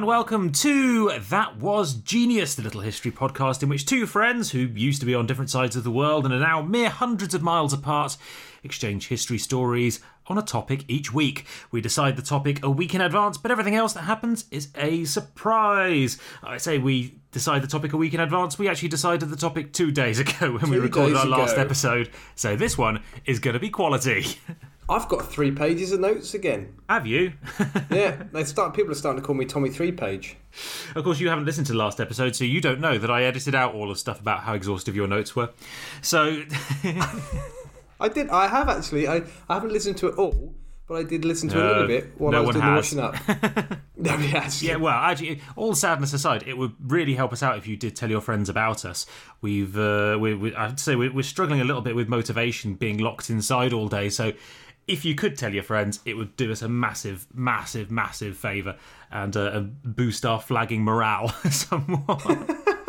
and welcome to That Was Genius, the little history podcast in which two friends who used to be on different sides of the world and are now mere hundreds of miles apart exchange history stories on a topic each week. We decide the topic a week in advance, but everything else that happens is a surprise. I say we decide the topic a week in advance. We actually decided the topic two days ago when we recorded our last episode. So this one is going to be quality. I've got three pages of notes again. Have you? Yeah, they start. People are starting to call me Tommy Three Page. Of course, you haven't listened to the last episode, so you don't know that I edited out all the stuff about how exhaustive your notes were. So, I did. I have actually. I, I haven't listened to it all, but I did listen to a little bit while no I was doing has. the washing up. Nobody has. yeah, well, actually, all sadness aside, it would really help us out if you did tell your friends about us. We've, uh, we, we, I'd say we're, we're struggling a little bit with motivation, being locked inside all day. So, if you could tell your friends, it would do us a massive, massive, massive favour and, uh, boost our flagging morale somewhat.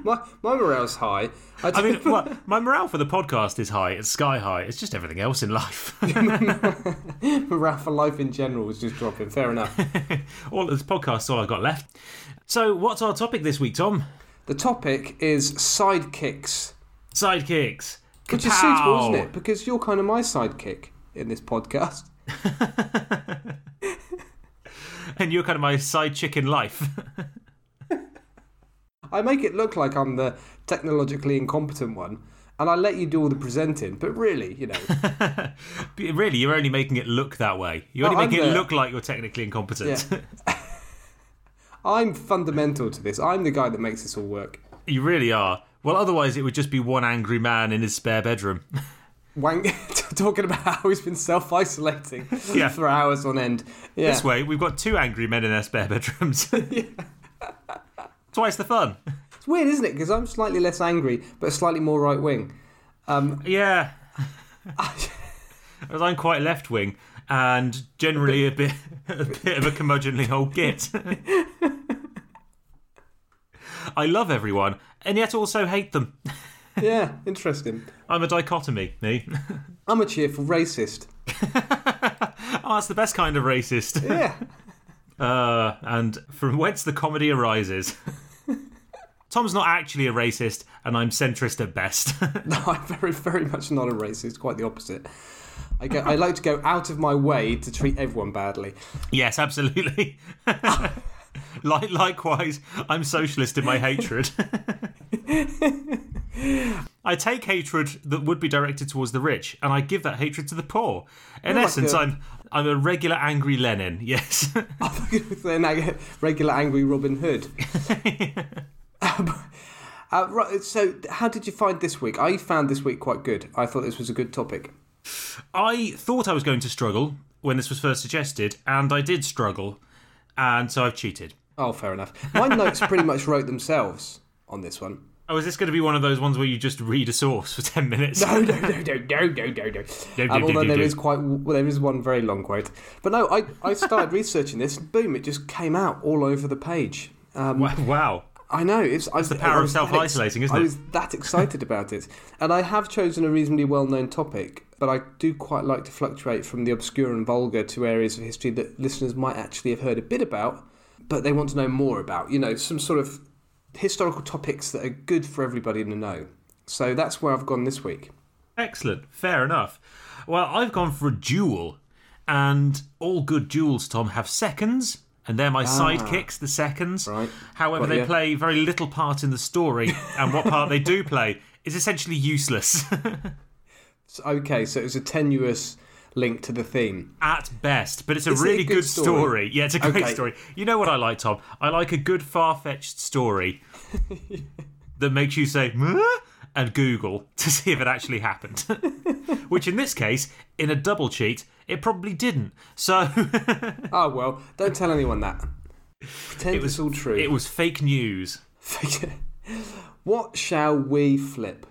My my morale's high. I, I mean, well, my morale for the podcast is high. It's sky high. It's just everything else in life. morale for life in general is just dropping. Fair enough. all this podcast's all I've got left. So, what's our topic this week, Tom? the topic is sidekicks, Sidekicks. which is suitable, isn't it? Because you're kind of my sidekick in this podcast. And you're kind of my side chick in life. I make it look like I'm the technologically incompetent one, and I let you do all the presenting. But really, you know, really, you're only making it look that way. You're only Oh, making it look like you're technically incompetent. I'm fundamental to this. I'm the guy that makes this all work. you really are. Well, otherwise, it would just be one angry man in his spare bedroom. Talking about how he's been self isolating Yeah. for hours on end. Yeah. This way, we've got two angry men in their spare bedrooms. Twice the fun. It's weird, isn't it? Because I'm slightly less angry, but slightly more right wing. Um, Yeah. As I'm quite left wing and generally a bit, a bit of a curmudgeonly old git. I love everyone and yet also hate them. yeah, interesting. I'm a dichotomy, me. I'm a cheerful racist. oh, that's the best kind of racist. Yeah. Uh, and from whence the comedy arises. Tom's not actually a racist, and I'm centrist at best. No, I'm very, very much not a racist. Quite the opposite. I, go, I like to go out of my way to treat everyone badly. yes, absolutely. like, likewise, I'm socialist in my hatred. I take hatred that would be directed towards the rich, and I give that hatred to the poor. In oh, like essence, a- I'm I'm a regular angry Lenin. Yes. Then I regular angry Robin Hood. uh, right, so, how did you find this week? I found this week quite good. I thought this was a good topic. I thought I was going to struggle when this was first suggested, and I did struggle, and so I've cheated. Oh, fair enough. My notes pretty much wrote themselves on this one. Oh, is this going to be one of those ones where you just read a source for 10 minutes? No, no, no, no, no, no, no, no. Um, although there is quite, well, there is one very long quote. But no, I, I started researching this, and boom, it just came out all over the page. Um, Wow. I know it's That's the power of self-isolating, isn't it? I was that excited about it, and I have chosen a reasonably well-known topic, but I do quite like to fluctuate from the obscure and vulgar to areas of history that listeners might actually have heard a bit about, but they want to know more about. You know, some sort of historical topics that are good for everybody to know. So that's where I've gone this week. Excellent. Fair enough. Well, I've gone for a duel, and all good duels, Tom, have seconds. And they're my sidekicks, the seconds. Ah. Right. However, they play very little part in the story, and what part they do play is essentially useless okay, so it was a tenuous link to the theme. at best. But it's a Is it a really good good story? story. Yeah, it's a great Okay. story. You know what I like, Tom? I like a good far fetched story that makes you say, "Huh?" And Google to see if it actually happened. Which in this case, in a double cheat, it probably didn't. So Oh well, don't tell anyone that. Pretend It was- it's all true. it was fake news. what shall we flip?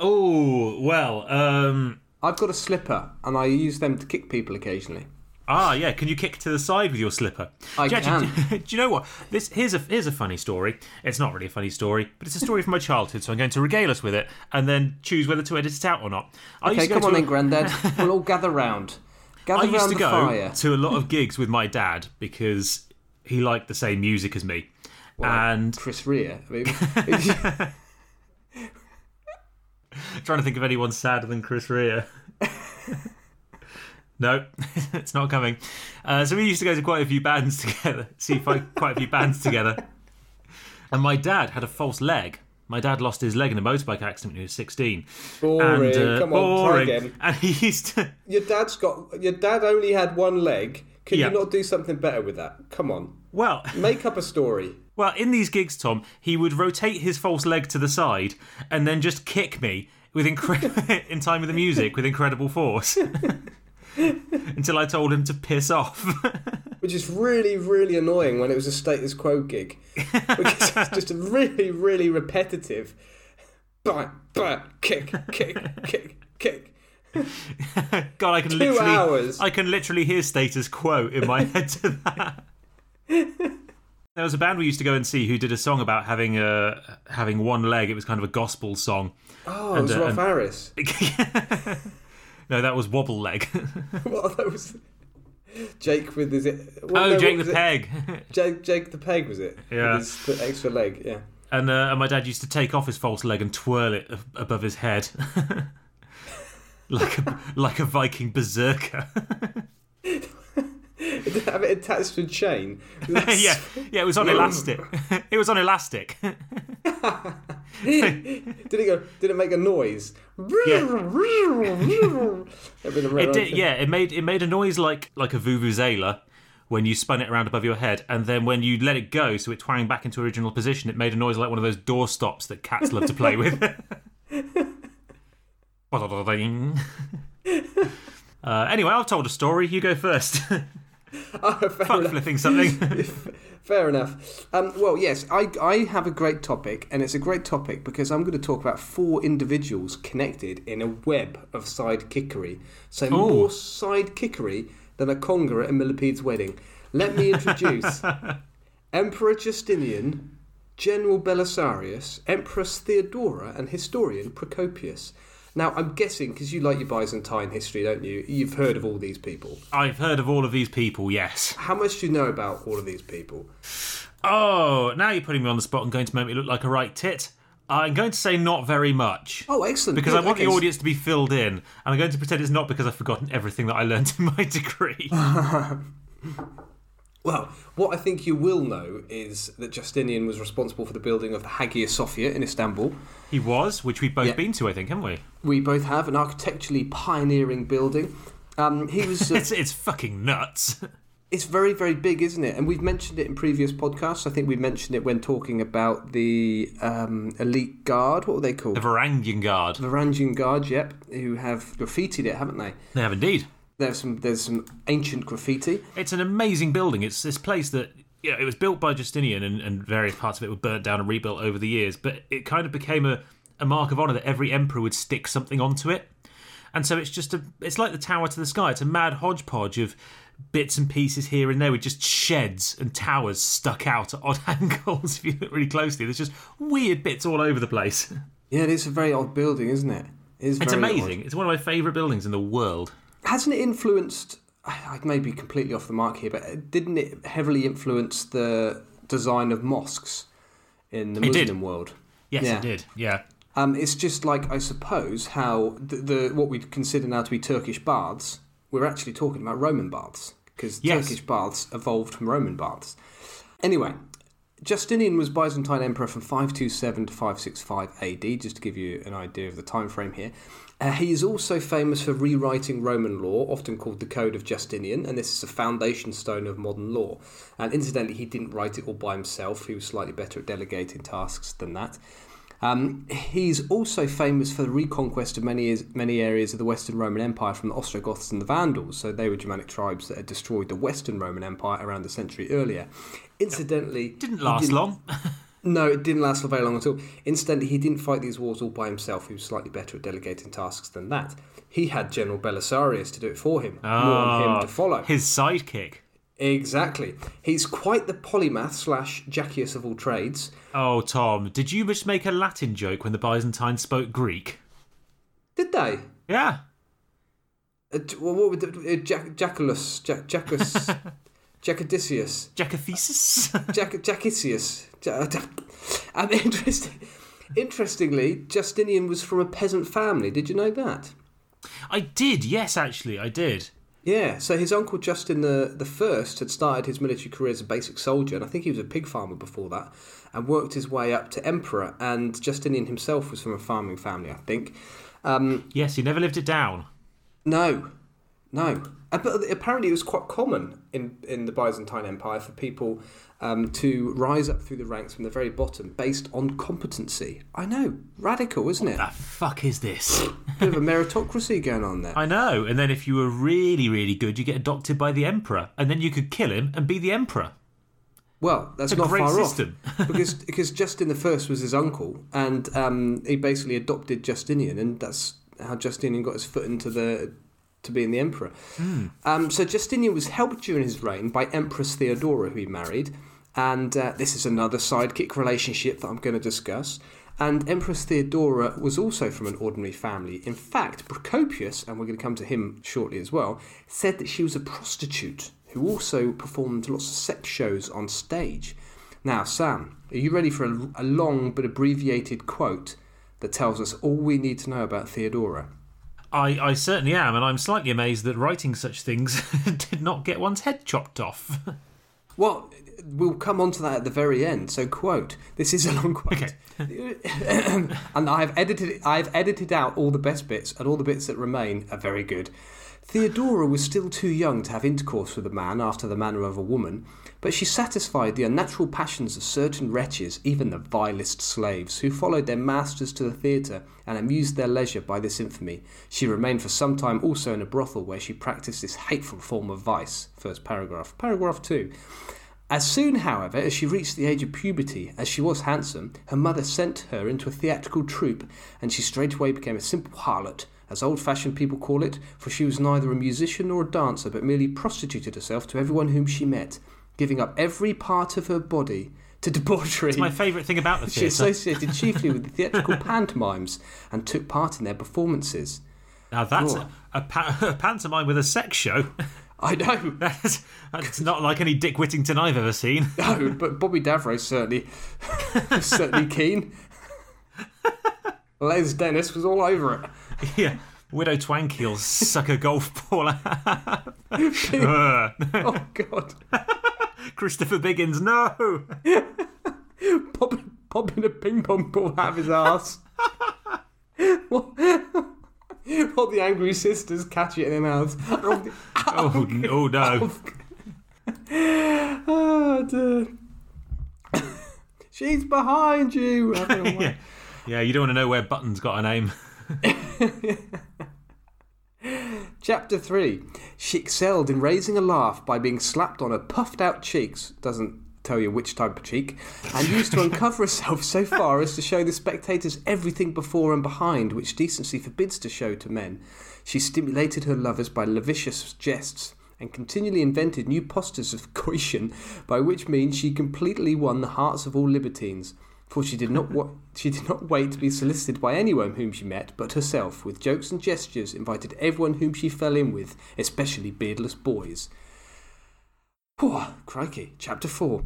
Oh, well, um. I've got a slipper, and I use them to kick people occasionally. Ah, yeah. Can you kick to the side with your slipper? I do, you actually- do you know what? This here's a here's a funny story. It's not really a funny story, but it's a story from my childhood. So I'm going to regale us with it, and then choose whether to edit it out or not. I Okay, used come on to a- Grandad. we'll all gather round. Gather I used round to the go fire. to a lot of gigs with my dad because he liked the same music as me. and Chris Rea. I mean, trying to think of anyone sadder than Chris Rea. no, it's not coming. Uh, so we used to go to quite a few bands together, see quite quite a few bands together. And my dad had a false leg. My dad lost his leg in a motorbike accident when he was 16. boring. And, uh, Come on, try boring. again. And he used to. Your dad's got. Your dad only had one leg. Can Yeah. you not do something better with that? Come on, Well, make up a story. well, in these gigs, Tom, he would rotate his false leg to the side and then just kick me with incre- in time with the music with incredible force until I told him to piss off. Which is really, really annoying when it was a status quo gig. Because it's just a really, really repetitive. Bang, bang, kick, kick, kick, kick. God, I can Two literally, hours. I can literally hear status quo in my head to that. There was a band we used to go and see who did a song about having a having one leg. It was kind of a gospel song. Oh, it was uh, Rolf and- Harris. no, that was wobble leg. well, that was Jake with his. Well, oh, no, Jake the it? Jake. Jake, the Peg was it? Yeah. With his extra leg. Yeah. And, uh, and my dad used to take off his false leg and twirl it above his head, like a like a Viking berserker. Have it attached to a chain. yeah, yeah, it was on elastic. it was on elastic. Did it go? Did it make a noise? It did, yeah. It made it made a noise like like a vuvuzela when you spun it around above your head, and then when you let it go, so it twanged back into original position, it made a noise like one of those door stops that cats love to play with. uh, anyway, I've told a story. You go first. Oh, fair Fuck enough. flipping something. Fair enough. Um, well, yes, I, I have a great topic, and it's a great topic because I'm going to talk about four individuals connected in a web of sidekickery. So more sidekickery than a conga at a millipede's wedding. Let me introduce Emperor Justinian, General Belisarius, Empress Theodora, and historian Procopius. Now, I'm guessing, because you like your Byzantine history, don't you? You've heard of all these people. I've heard of all of these people. Yes. How much do you know about all of these people? Oh, now you're putting me on the spot and going to make me look like a right tit. I'm going to say not very much. Oh, excellent. Because Good. I want Okay, the audience to be filled in, and I'm going to pretend it's not because I've forgotten everything that I learned in my degree. Well, what I think you will know is that Justinian was responsible for the building of the Hagia Sophia in Istanbul. he was, which we've both Yeah. been to, I think, haven't we? We both have an architecturally pioneering building. Um, he was. Uh, It's it's fucking nuts. it's very, very big, isn't it? And we've mentioned it in previous podcasts. I think we mentioned it when talking about the um, elite guard. What were they called? The Varangian Guard. The Varangian Guard, yep, who have graffitied it, haven't they? They have indeed. There's some there's some ancient graffiti. It's an amazing building. It's this place that know, it was built by Justinian, and, and various parts of it were burnt down and rebuilt over the years. But it kind of became a, a mark of honor that every emperor would stick something onto it. And so it's just a it's like the tower to the sky. It's a mad hodgepodge of bits and pieces here and there with just sheds and towers stuck out at odd angles if you look really closely. There's just weird bits all over the place. Yeah, it is a very odd building, isn't it? It is It's very odd. amazing. It's one of my favourite buildings in the world. Hasn't it influenced I may be completely off the mark here, but didn't it heavily influence the design of mosques in the. Muslim world? Yes, Yeah. it did. Yeah. Um, it's just like I suppose how the, the what we consider now to be Turkish baths, we're actually talking about Roman baths because Yes. Turkish baths evolved from Roman baths. Anyway, Justinian was Byzantine emperor from 527 to 565 AD, just to give you an idea of the time frame here. Uh, he is also famous for rewriting Roman law, often called the Code of Justinian, and this is a foundation stone of modern law. And incidentally, he didn't write it all by himself, he was slightly better at delegating tasks than that. Um, he's also famous for the reconquest of many many areas of the Western Roman Empire from the Ostrogoths and the Vandals. So they were Germanic tribes that had destroyed the Western Roman Empire around a century earlier. Incidentally, Didn't last long. No, it didn't last for very long at all. Incidentally, he didn't fight these wars all by himself. He was slightly better at delegating tasks than that. He had General Belisarius to do it for him. More on him Ah, to follow. His sidekick. Exactly. He's quite the polymath slash Jackius of all trades. Oh, Tom, did you just make a Latin joke when the Byzantines spoke Greek? Did they? Yeah. Uh, well, what would the, uh, Jack, Jackalus, Jack, Jackus, Jacadicius. Jacathesis? Jac- Jacicius. Ja- And interesting, interestingly, Justinian was from a peasant family. Did you know that? I did, yes, actually, I did. Yeah, so his uncle Justin the, the First had started his military career as a basic soldier, and I think he was a pig farmer before that, and worked his way up to emperor. And Justinian himself was from a farming family, I think. Um, Yes, he never lived it down. no, no. Uh, But apparently, it was quite common in, in the Byzantine Empire for people um, to rise up through the ranks from the very bottom based on competency. I know, radical, isn't it? What the fuck is this? Bit of a meritocracy going on there. I know. And then if you were really, really good, you get adopted by the emperor, and then you could kill him and be the emperor. Well, that's It's a not great far system. off because because Justin the First was his uncle, and um, he basically adopted Justinian, and that's how Justinian got his foot into the to being the emperor. Um, so Justinian was helped during his reign by Empress Theodora, who he married, and uh, this is another sidekick relationship that I'm going to discuss. And Empress Theodora was also from an ordinary family. In fact, Procopius, and we're going to come to him shortly as well, said that she was a prostitute who also performed lots of sex shows on stage. Now, Sam, are you ready for a, a long but abbreviated quote that tells us all we need to know about Theodora? I, I certainly am, and I'm slightly amazed that writing such things did not get one's head chopped off. Well, we'll come on to that at the very end. So, quote. This is a long quote. and I've edited I've edited out all the best bits, and all the bits that remain are very good. Theodora was still too young to have intercourse with a man after the manner of a woman, but she satisfied the unnatural passions of certain wretches, even the vilest slaves, who followed their masters to the theatre and amused their leisure by this infamy. She remained for some time also in a brothel where she practised this hateful form of vice. First paragraph. Paragraph two. As soon, however, as she reached the age of puberty, as she was handsome, her mother sent her into a theatrical troupe, and she straightway became a simple harlot, as old fashioned people call it, for she was neither a musician nor a dancer, but merely prostituted herself to everyone whom she met, giving up every part of her body to debauchery. My favourite thing about the theatre. She associated chiefly with the theatrical pantomimes and took part in their performances. Now that's Oh. a, a, pa- a pantomime with a sex show. I know, That's, that's not like any Dick Whittington I've ever seen. no, but Bobby Davro certainly, certainly keen. Les Dennis was all over it. yeah. Widow Twankey'll suck a golf ball out. Oh God, Christopher Biggins, no! Pop, popping a ping pong ball out of his ass. While while the angry sisters catch it in their mouths. Oh, Oh, oh no. oh dear. She's behind you. I don't know why. yeah. yeah, you don't want to know where Button's got a name. Chapter 3. She excelled in raising a laugh by being slapped on her puffed out cheeks, doesn't tell you which type of cheek, and used to uncover herself so far as to show the spectators everything before and behind which decency forbids to show to men. She stimulated her lovers by lascivious jests and continually invented new postures of coition, by which means she completely won the hearts of all libertines. For she did not wa- she did not wait to be solicited by anyone whom she met, but herself, with jokes and gestures, invited everyone whom she fell in with, especially beardless boys. Poor crikey, chapter four.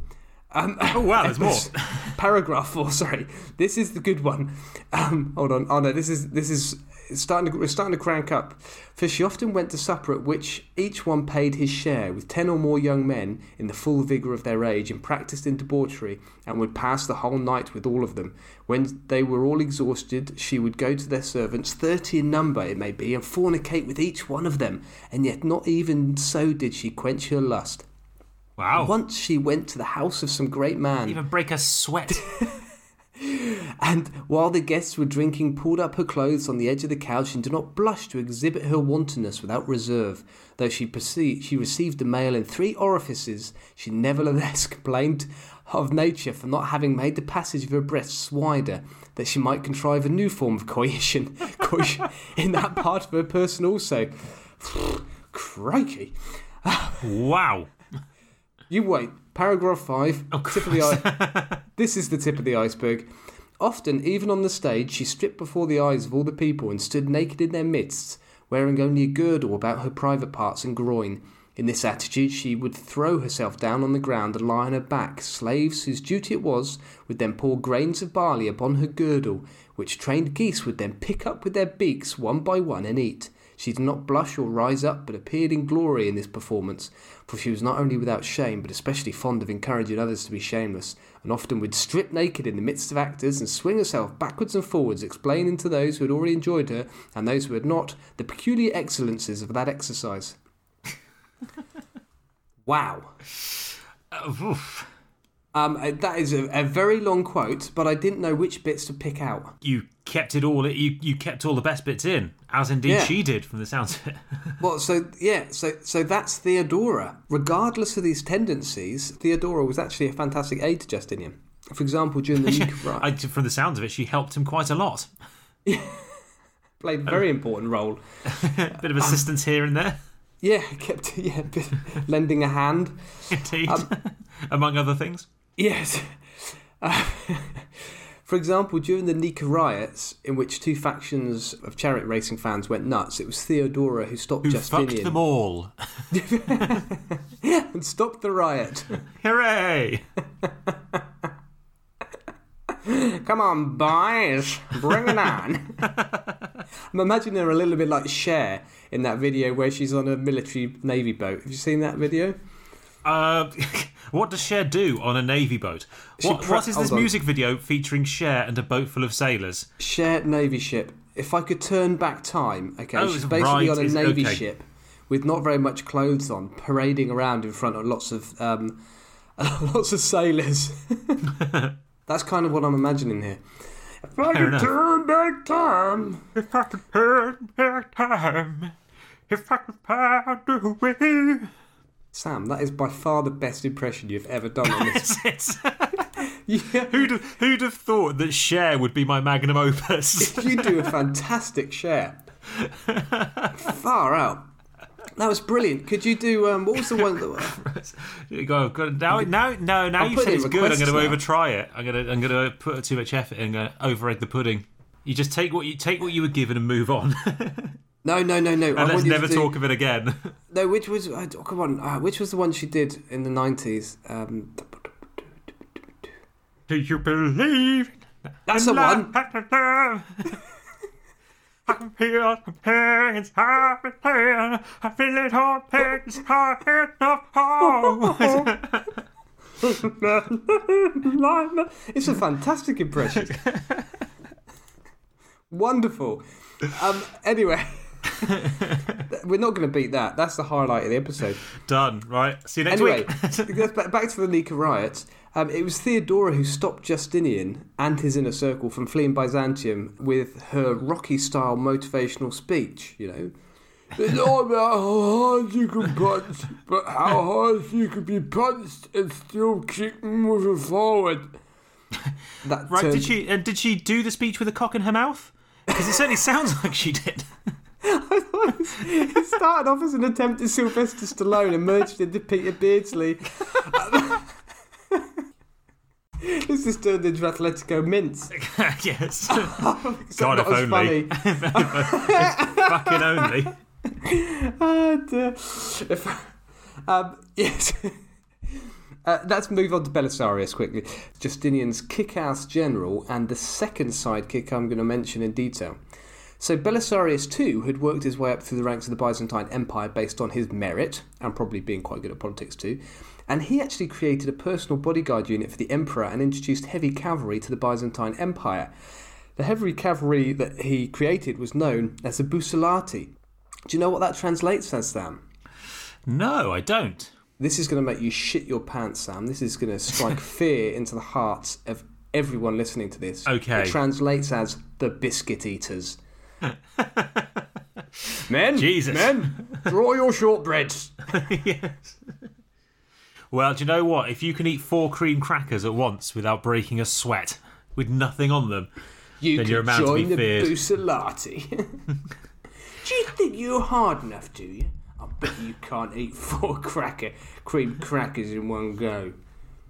Um, Oh, wow, there's more. Paragraph four. Sorry, this is the good one. Um, hold on. Oh no, this is this is it's starting to we're starting to crank up. For she often went to supper at which each one paid his share, with ten or more young men in the full vigour of their age, and practised in debauchery, and would pass the whole night with all of them. When they were all exhausted, she would go to their servants, thirty in number it may be, and fornicate with each one of them. And yet not even so did she quench her lust. Wow. Once she went to the house of some great man. Even break a sweat. And while the guests were drinking, pulled up her clothes on the edge of the couch and did not blush to exhibit her wantonness without reserve. Though she, perceived, she received a male in three orifices, she nevertheless complained of nature for not having made the passage of her breasts wider, that she might contrive a new form of coition, coition in that part of her person also. Crikey. wow. You wait. Paragraph 5. Oh, tip of the i- this is the tip of the iceberg. Often, even on the stage, she stripped before the eyes of all the people and stood naked in their midst, wearing only a girdle about her private parts and groin. In this attitude, she would throw herself down on the ground and lie on her back. Slaves, whose duty it was, would then pour grains of barley upon her girdle, which trained geese would then pick up with their beaks one by one and eat. She did not blush or rise up, but appeared in glory in this performance, for she was not only without shame, but especially fond of encouraging others to be shameless, and often would strip naked in the midst of actors and swing herself backwards and forwards, explaining to those who had already enjoyed her and those who had not the peculiar excellences of that exercise. wow. Uh. Um, uh, that is a, a very long quote, but I didn't know which bits to pick out. You kept it all. You you kept all the best bits in, as indeed Yeah. she did, from the sounds of it. Well, so yeah, so so that's Theodora. Regardless of these tendencies, Theodora was actually a fantastic aid to Justinian. For example, during the Nicarai, I, from the sounds of it, she helped him quite a lot. played a very important role. a Bit of assistance here and there, Yeah, kept yeah lending a hand. indeed, Um, among other things. Yes. Uh, for example, during the Nika riots, in which two factions of chariot racing fans went nuts, it was Theodora who stopped Who fucked Justinian them all? and stopped the riot. Hooray! Come on, boys, bring it on. I'm imagining her a little bit like Cher in that video where she's on a military navy boat. Have you seen that video? Uh, what does Cher do on a navy boat? What, pre- what is this music video featuring Cher and a boat full of sailors? Cher navy ship. If I could turn back time, okay, Oh, she's it's basically right, on a it's- navy okay. ship with not very much clothes on, parading around in front of lots of um, lots of sailors. That's kind of what I'm imagining here. If I Fair could turn back time. If I could turn back time, if I could find a way. Sam, that is by far the best impression you've ever done on this. It's- yeah. who'd, have, who'd have thought that Cher would be my magnum opus? You do a fantastic Cher. Far out. That was brilliant. Could you do um, what was the one that You go, go- now, now, no, now you said it's good. I'm going to overtry it. I'm going to, I'm going to put too much effort in. I'm going to over-egg the pudding. You just take what you take what you were given and move on, and No, no, no, no. I let's never do, talk of it again. No, which was oh, come on, uh, which was the one she did in the nineties? Um, Do you believe? that's the one. I can feel the pain head. I feel it all pain inside of home. It's a fantastic impression. Wonderful. Um, anyway, we're not going to beat that. That's the highlight of the episode. Done. Right. See you next Anyway, week. back to the Nika riots. Um, it was Theodora who stopped Justinian and his inner circle from fleeing Byzantium with her Rocky style motivational speech, you know. It's not about how hard you can punch, but how hard you can be punched and still keep moving forward. That Right? turned- Did she? And did she do the speech with a cock in her mouth? Because it certainly sounds like she did. It started off as an attempt at Sylvester Stallone and merged into Peter Beardsley. this is turned into Athletico Mince. yes. God, if only. Fucking only. Ah, dear. If- um, yes. Uh, let's move on to Belisarius quickly. Justinian's kick-ass general and the second sidekick I'm going to mention in detail. So Belisarius too had worked his way up through the ranks of the Byzantine Empire based on his merit and probably being quite good at politics too. And he actually created a personal bodyguard unit for the emperor and introduced heavy cavalry to the Byzantine Empire. The heavy cavalry that he created was known as the Bucellarii. Do you know what that translates as, Sam? No, I don't. This is going to make you shit your pants, Sam. This is going to strike fear into the hearts of everyone listening to this. Okay. It translates as the biscuit eaters. Men, Jesus. men, draw your shortbreads. yes. Well, do you know what? If you can eat four cream crackers at once without breaking a sweat, with nothing on them, You Then can you're a man to be join the feared. Bucellarii. do you think you're hard enough, do you? I bet you can't eat four cracker cream crackers in one go.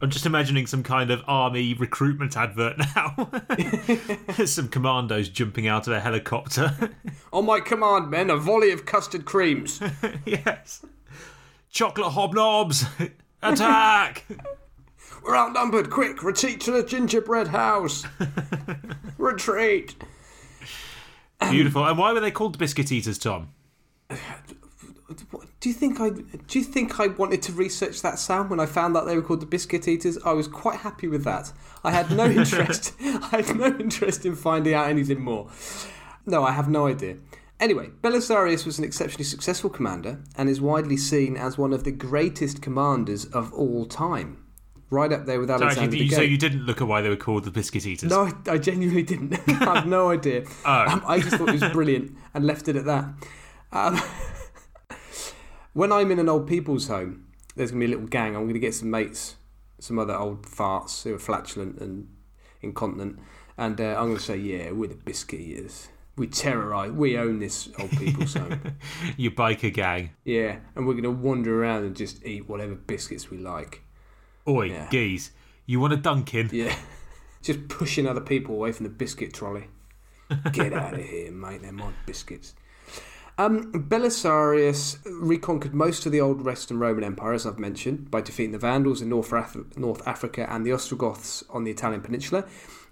I'm just imagining some kind of army recruitment advert now. some commandos jumping out of a helicopter. On my command, men, a volley of custard creams. yes. Chocolate hobnobs! Attack! We're outnumbered. Quick, retreat to the gingerbread house. retreat. Beautiful. And why were they called biscuit eaters, Tom? Do you think I do you think I wanted to research that sound when I found out they were called the biscuit eaters? I was quite happy with that. I had no interest. I had no interest in finding out anything more. No, I have no idea. Anyway, Belisarius was an exceptionally successful commander and is widely seen as one of the greatest commanders of all time. Right up there with So, Alexander actually, the you, so you didn't look at why they were called the biscuit eaters? No, I, I genuinely didn't. I have no idea. Oh. Um, I just thought it was brilliant and left it at that. Um, when I'm in an old people's home, there's going to be a little gang. I'm going to get some mates, some other old farts who are flatulent and incontinent, and uh, I'm going to say, yeah, we're the biscuit eaters. We terrorise. We own this old people's home. You biker gang. Yeah, and we're going to wander around and just eat whatever biscuits we like. Oi, Yeah. geez. You want a Dunkin'? Yeah. Just pushing other people away from the biscuit trolley. Get out of here, mate. They're my biscuits. Um, Belisarius reconquered most of the old Western Roman Empire, as I've mentioned, by defeating the Vandals in North, Af- North Africa and the Ostrogoths on the Italian peninsula.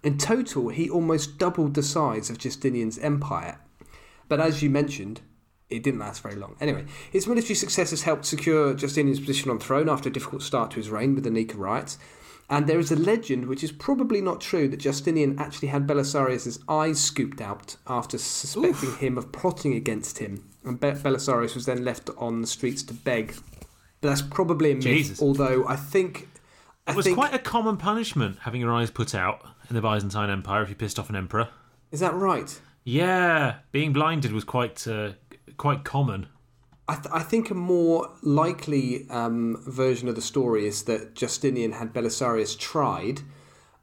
In total, he almost doubled the size of Justinian's empire. But as you mentioned, it didn't last very long. Anyway, his military successes helped secure Justinian's position on throne after a difficult start to his reign with the Nika riots. And there is a legend, which is probably not true, that Justinian actually had Belisarius' eyes scooped out after suspecting him of plotting against him. And Be- Belisarius was then left on the streets to beg. But that's probably a myth, Jesus. although I think. I It was think, quite a common punishment having your eyes put out in the Byzantine Empire if you pissed off an emperor. Is that right? Yeah, being blinded was quite uh, quite common. I, th- I think a more likely um, version of the story is that Justinian had Belisarius tried,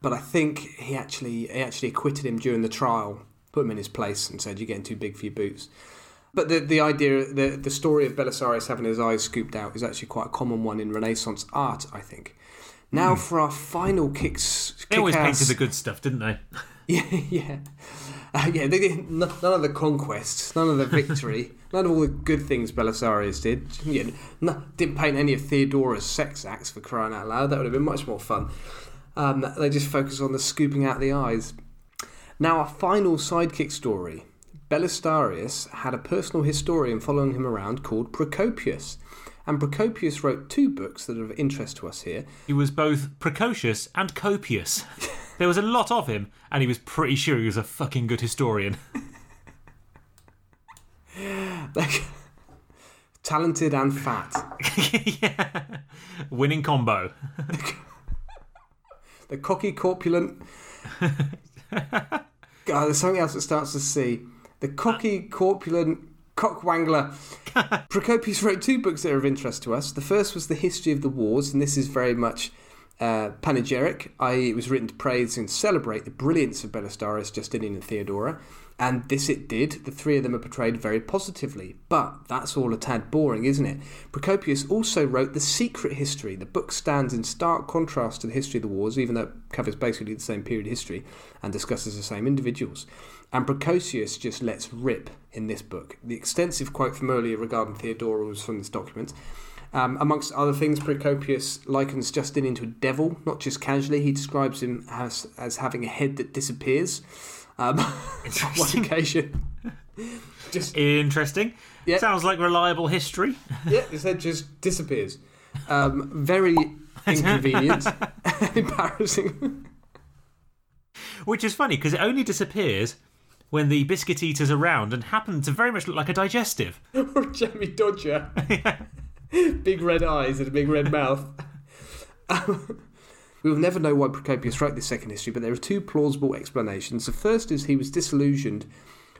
but I think he actually he actually acquitted him during the trial, put him in his place, and said, "You're getting too big for your boots." But the the idea, the the story of Belisarius having his eyes scooped out is actually quite a common one in Renaissance art, I think. Now for our final kicks. Hmm. They always kick-ass- painted the good stuff, didn't they? yeah, yeah, uh, yeah. They did none none of the conquests, none of the victory, none of all the good things Belisarius did. Yeah, no, didn't paint any of Theodora's sex acts for crying out loud. That would have been much more fun. Um, they just focus on the scooping out the eyes. Now, our final sidekick story. Belisarius had a personal historian following him around called Procopius. And Procopius wrote two books that are of interest to us here. He was both precocious and copious. There was a lot of him, and he was pretty sure he was a fucking good historian. Like, talented and fat. yeah. Winning combo. The cocky corpulent. God, there's something else that starts to see. The cocky corpulent cockwangler. Procopius wrote two books that are of interest to us. The first was The History of the Wars, and this is very much uh, panegyric, i.e., it was written to praise and celebrate the brilliance of Belisarius, Justinian, and Theodora. And this it did. The three of them are portrayed very positively. But that's all a tad boring, isn't it? Procopius also wrote The Secret History. The book stands in stark contrast to the history of the wars, even though it covers basically the same period of history and discusses the same individuals. And Procopius just lets rip in this book. The extensive quote from earlier regarding Theodora was from this document. Um, amongst other things, Procopius likens Justinian to a devil, not just casually. He describes him as, as having a head that disappears. Um, on one Interesting. occasion. Just Interesting. Yeah. Sounds like reliable history. yeah, his head just disappears. Um, very inconvenient, embarrassing. Which is funny because it only disappears when the biscuit eater's around and happen to very much look like a digestive. or Jammie Dodger, big red eyes and a big red mouth. we will never know why Procopius wrote this second history, but there are two plausible explanations. The first is he was disillusioned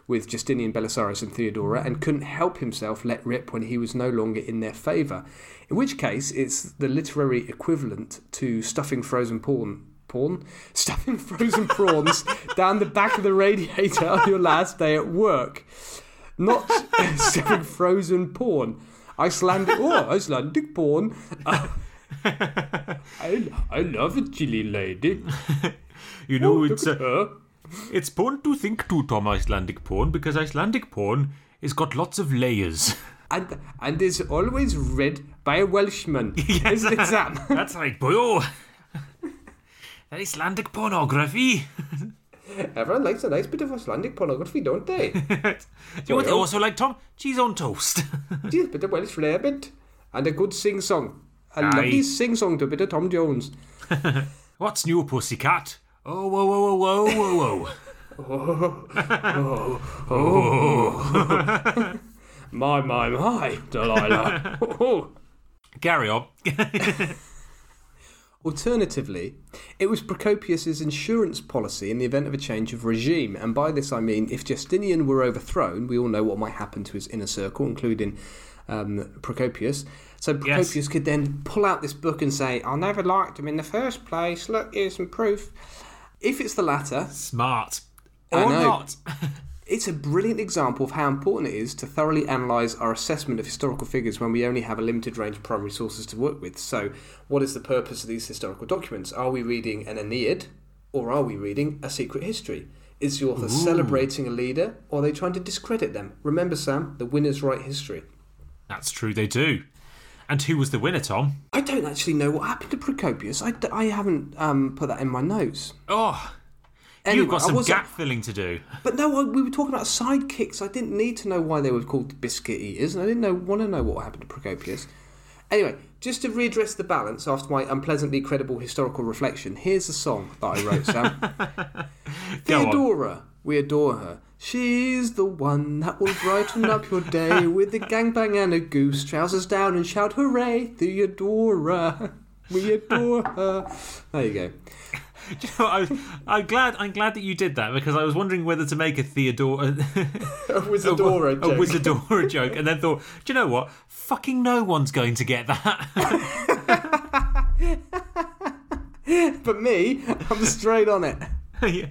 with Justinian, Belisarius, and Theodora and couldn't help himself let rip when he was no longer in their favour. In which case, it's the literary equivalent to stuffing frozen porn. Porn? Stuffing frozen prawns down the back of the radiator on your last day at work. Not stuffing frozen porn. Icelandic, oh, Icelandic porn. Uh, I, I love a chilly lady. You know, Oh, it's uh, it's porn to think to Tom Icelandic porn because Icelandic porn has got lots of layers. And and is always read by a Welshman. Isn't it, Sam? That's right, boyo. That Icelandic pornography. Everyone likes a nice bit of Icelandic pornography, don't they? Do you to Boyo. also like Tom? Cheese on toast. A bit of Welsh rarebit and a good sing song. A Aye. lovely sing song to a bit of Tom Jones. What's new, pussycat? Oh, whoa, whoa, whoa, whoa, whoa, whoa. Oh, oh, oh. My, my, my, Delilah. Oh. Carry on. Alternatively, it was Procopius's insurance policy in the event of a change of regime, and by this I mean if Justinian were overthrown, we all know what might happen to his inner circle, including um, Procopius. So Procopius could then pull out this book and say, "I never liked him in the first place. Look, here's some proof." If it's the latter, Smart. I Or know. not. it's a brilliant example of how important it is to thoroughly analyse our assessment of historical figures when we only have a limited range of primary sources to work with. So, what is the purpose of these historical documents? Are we reading an Aeneid or are we reading a secret history? Is the author celebrating a leader or are they trying to discredit them? Remember, Sam, the winners write history. That's true, they do. And who was the winner, Tom? I don't actually know what happened to Procopius. I haven't um, put that in my notes. Oh, Anyway, you've got some gap filling to do. But no, I- we were talking about sidekicks. I didn't need to know why they were called biscuit eaters, and I didn't know, want to know what happened to Procopius. Anyway, just to readdress the balance after my unpleasantly credible historical reflection, here's a song that I wrote, Sam. Theodora, we adore her. She's the one that will brighten up your day with a gangbang and a goose, trousers down and shout hooray, Theodora. We adore her. There you go. You know I I'm glad. I'm glad that you did that because I was wondering whether to make a Theodore, A Wizadora a joke. Wizadora joke, and then thought, do you know what? Fucking no one's going to get that. But me, I'm straight on it. Yeah.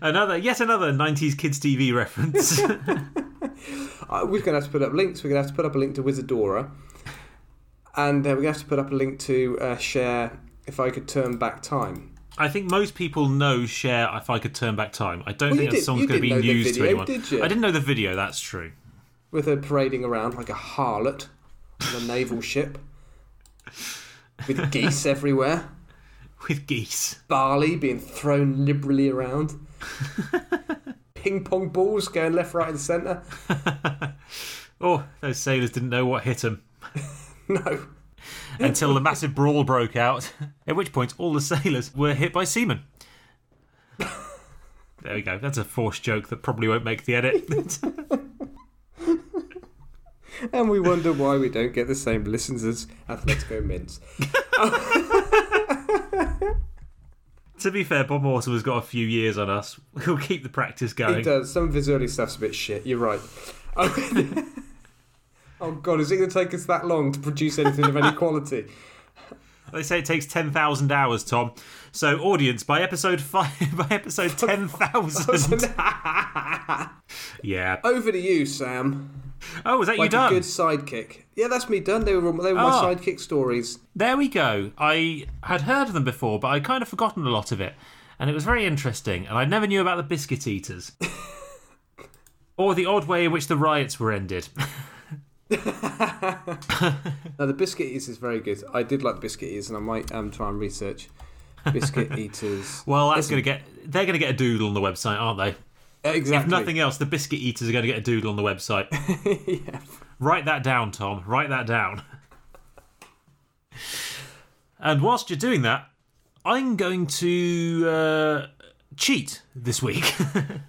Another, yet another '90s kids TV reference. Uh, we're going to have to put up links. We're going to have to put up a link to Wizadora. And uh, we're going to have to put up a link to uh, Cher If I Could Turn Back Time. I think most people know Cher if I could turn back time. I don't Well, think that did- song's going to be news to anyone. did you? I didn't know the video. That's true. With her parading around like a harlot on a naval ship. With geese everywhere. With geese. Barley being thrown liberally around. Ping pong balls going left, right, and centre. Oh, those sailors didn't know what hit them No. until the massive brawl broke out. At which point, all the sailors were hit by seamen. There we go. That's a forced joke that probably won't make the edit. And we wonder why we don't get the same listens as Athletico Mince. to be fair, Bob Mortimer has got a few years on us. We'll keep the practice He going. does. Some of his early stuff's a bit shit. You're right. Oh, oh God, is it going to take us that long to produce anything of any quality? They say it takes ten thousand hours, Tom. So, audience, by episode five, by episode ten thousand, yeah. Over to you, Sam. Oh, is that Like you a done? good sidekick. Yeah, that's me done. They were they were my Oh. sidekick stories. There we go. I had heard of them before, but I'd kind of forgotten a lot of it, and it was very interesting. And I never knew about the biscuit eaters, or the odd way in which the riots were ended. Now the biscuit eaters is very good. I did like the biscuit eaters, and I might um, try and research biscuit eaters. Well, that's going to get they're going to get a doodle on the website, aren't they? Exactly. If nothing else, the biscuit eaters are going to get a doodle on the website. yeah. Write that down, Tom. Write that down. And whilst you're doing that, I'm going to uh, cheat this week.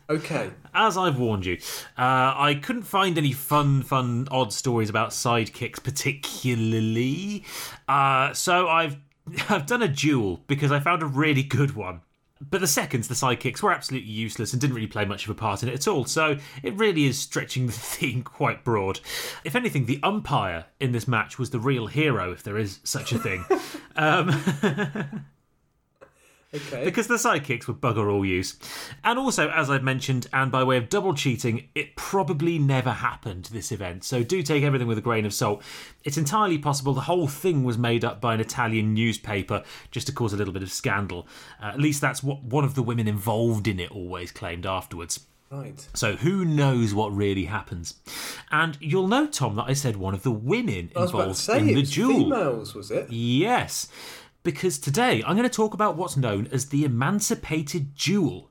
Okay. As I've warned you, uh, I couldn't find any fun, fun, odd stories about sidekicks particularly. Uh, so I've I've done a duel because I found a really good one. But the seconds, the sidekicks, were absolutely useless and didn't really play much of a part in it at all. So it really is stretching the theme quite broad. If anything, the umpire in this match was the real hero, if there is such a thing. Okay. because the sidekicks were bugger all use. And also, as I've mentioned, and by way of double cheating, it probably never happened, this event, so do take everything with a grain of salt. It's entirely possible the whole thing was made up by an Italian newspaper just to cause a little bit of scandal. Uh, at least that's what one of the women involved in it always claimed afterwards. Right. So who knows what really happens? And you'll know, Tom, that I said one of the women I was about to involved in the duel. females, was it? Yes, because today I'm going to talk about what's known as the Emancipated Duel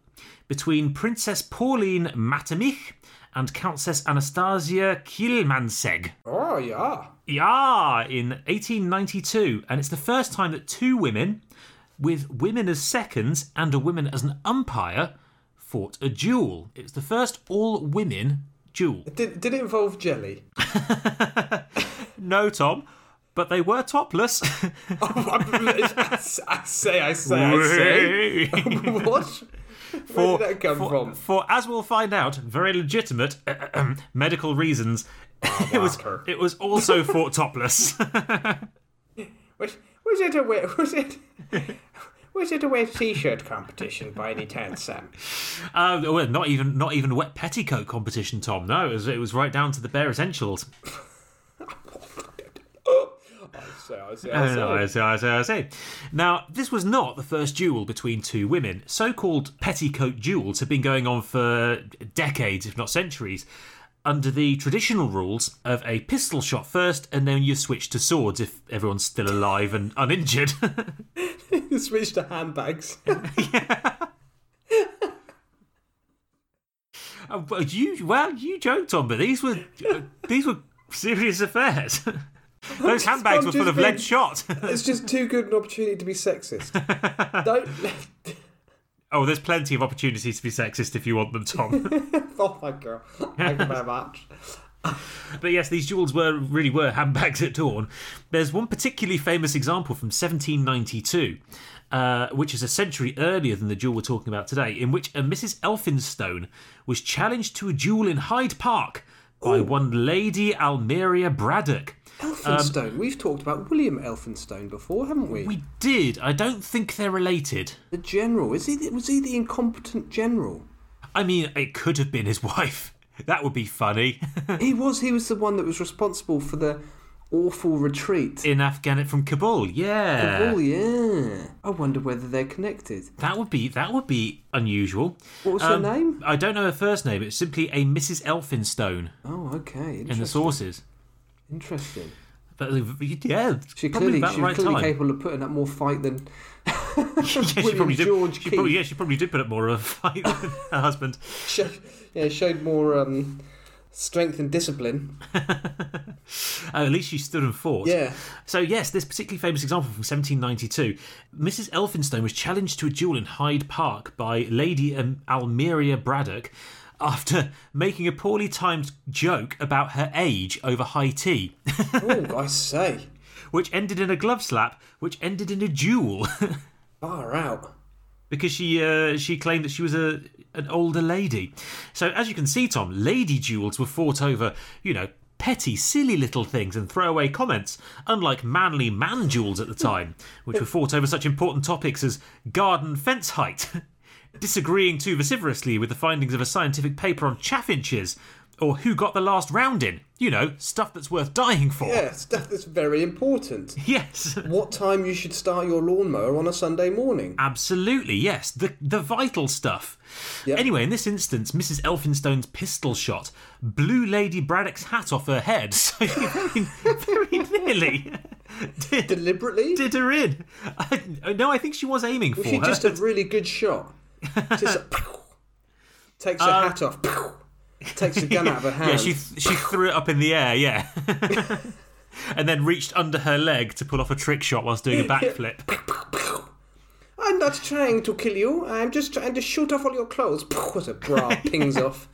between Princess Pauline Metternich and Countess Anastasia Kielmansegg. Oh yeah. Yeah, in 1892, and it's the first time that two women, with women as seconds and a woman as an umpire, fought a duel. It was the first all-women duel. Did did it involve jelly? No, Tom, but they were topless. I say, I say, I say. what? Where did that come for, from? for, as we'll find out, very legitimate uh, uh, um, medical reasons. it oh, was it was also fought topless. Was, was it a was it was it a wet t-shirt competition by any chance, Sam? uh, well, not even not even wet petticoat competition, Tom. No, it was, it was right down to the bare essentials. Oh, I say, I say, I know, I say. say, I say, I say. Now, this was not the first duel between two women. So called petticoat duels have been going on for decades, if not centuries, under the traditional rules of a pistol shot first, and then you switch to swords if everyone's still alive and uninjured. Switch to handbags. Uh, well, you, well, you joked, on, but these were uh, these were serious affairs. Those handbags were full of lead shot. it's just too good an opportunity to be sexist. Don't. oh, there's plenty of opportunities to be sexist if you want them, Tom. Oh my god! Thank you very much. But yes, these jewels were really were handbags at dawn. There's one particularly famous example from 1792, uh, which is a century earlier than the jewel we're talking about today, in which a Mrs. Elphinstone was challenged to a duel in Hyde Park by one Lady Almeria Braddock. Elphinstone. We've talked about William Elphinstone before, haven't we? We did. I don't think they're related. The general. Is he? the- Was he the incompetent general? I mean, it could have been his wife. That would be funny. he was. He was the one that was responsible for the awful retreat. in Afghanistan from Kabul. Yeah. Oh yeah. I wonder whether they're connected. That would be that would be unusual. What was Um, her name? I don't know her first name. It's simply a Mrs. Elphinstone Oh, okay. in the sources. Interesting. But uh, yeah, She clearly, about she was right clearly time. capable of putting up more fight than yeah, she probably did. She probably, yeah, she probably did put up more of a fight than her husband. yeah, showed more um, strength and discipline. Uh, at least she stood and fought. Yeah. So yes, this particularly famous example from 1792, Mrs. Elphinstone was challenged to a duel in Hyde Park by Lady um, Almeria Braddock after making a poorly timed joke about her age over high tea, Oh, I say, which ended in a glove slap, which ended in a duel. far out. because she uh, she claimed that she was a an older lady. So as you can see, Tom, lady duels were fought over, you know, petty, silly little things and throwaway comments, unlike manly man duels at the time, which were fought over such important topics as garden fence height, disagreeing too vociferously with the findings of a scientific paper on chaffinches, or who got the last round in. You know, stuff that's worth dying for. Yeah, stuff that's very important. Yes. What time you should start your lawnmower on a Sunday morning? Absolutely, yes. The the vital stuff. Yep. Anyway, in this instance, Mrs. Elphinstone's pistol shot blew Lady Braddock's hat off her head, so very, very nearly did, Deliberately? did her in. I, no, I think she was aiming for She her. just a really good shot. Just a, pow. takes her um, hat off. pow. Takes the gun out of her hand. yeah, she she threw it up in the air, yeah. and then reached under her leg to pull off a trick shot whilst doing a backflip. I'm not trying to kill you. I'm just trying to shoot off all your clothes. What a bra pings off.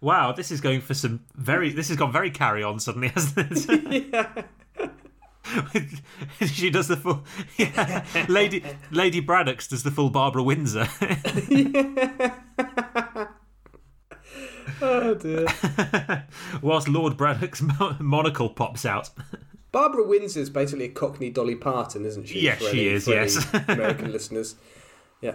Wow, this is going for some very. This has gone very carry on suddenly, hasn't it? yeah. she does the full. Yeah, Lady Lady Braddock's does the full Barbara Windsor. Oh dear. whilst Lord Braddock's monocle pops out. Barbara Windsor's basically a Cockney Dolly Parton, isn't she? Yes, she any- is, yes. American listeners. Yeah.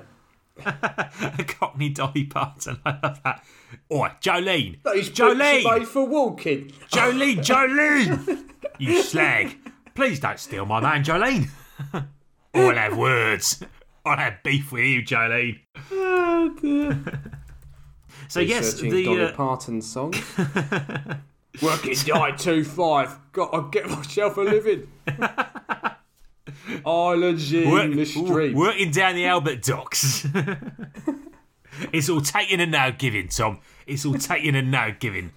a Cockney Dolly Parton. I love that. Oi, Jolene! Boots are Jolene! for walking. Jolene! Jolene! you slag! Please don't steal my man, Jolene. I'll have words. I'll have beef with you, Jolene. Oh dear. So yes, Researching the Dolly uh, Parton song. Working nine two five. Got to get myself a living. Islands in work- the stream. working down the Albert docks. it's all taking and now giving, Tom. It's all taking and now giving.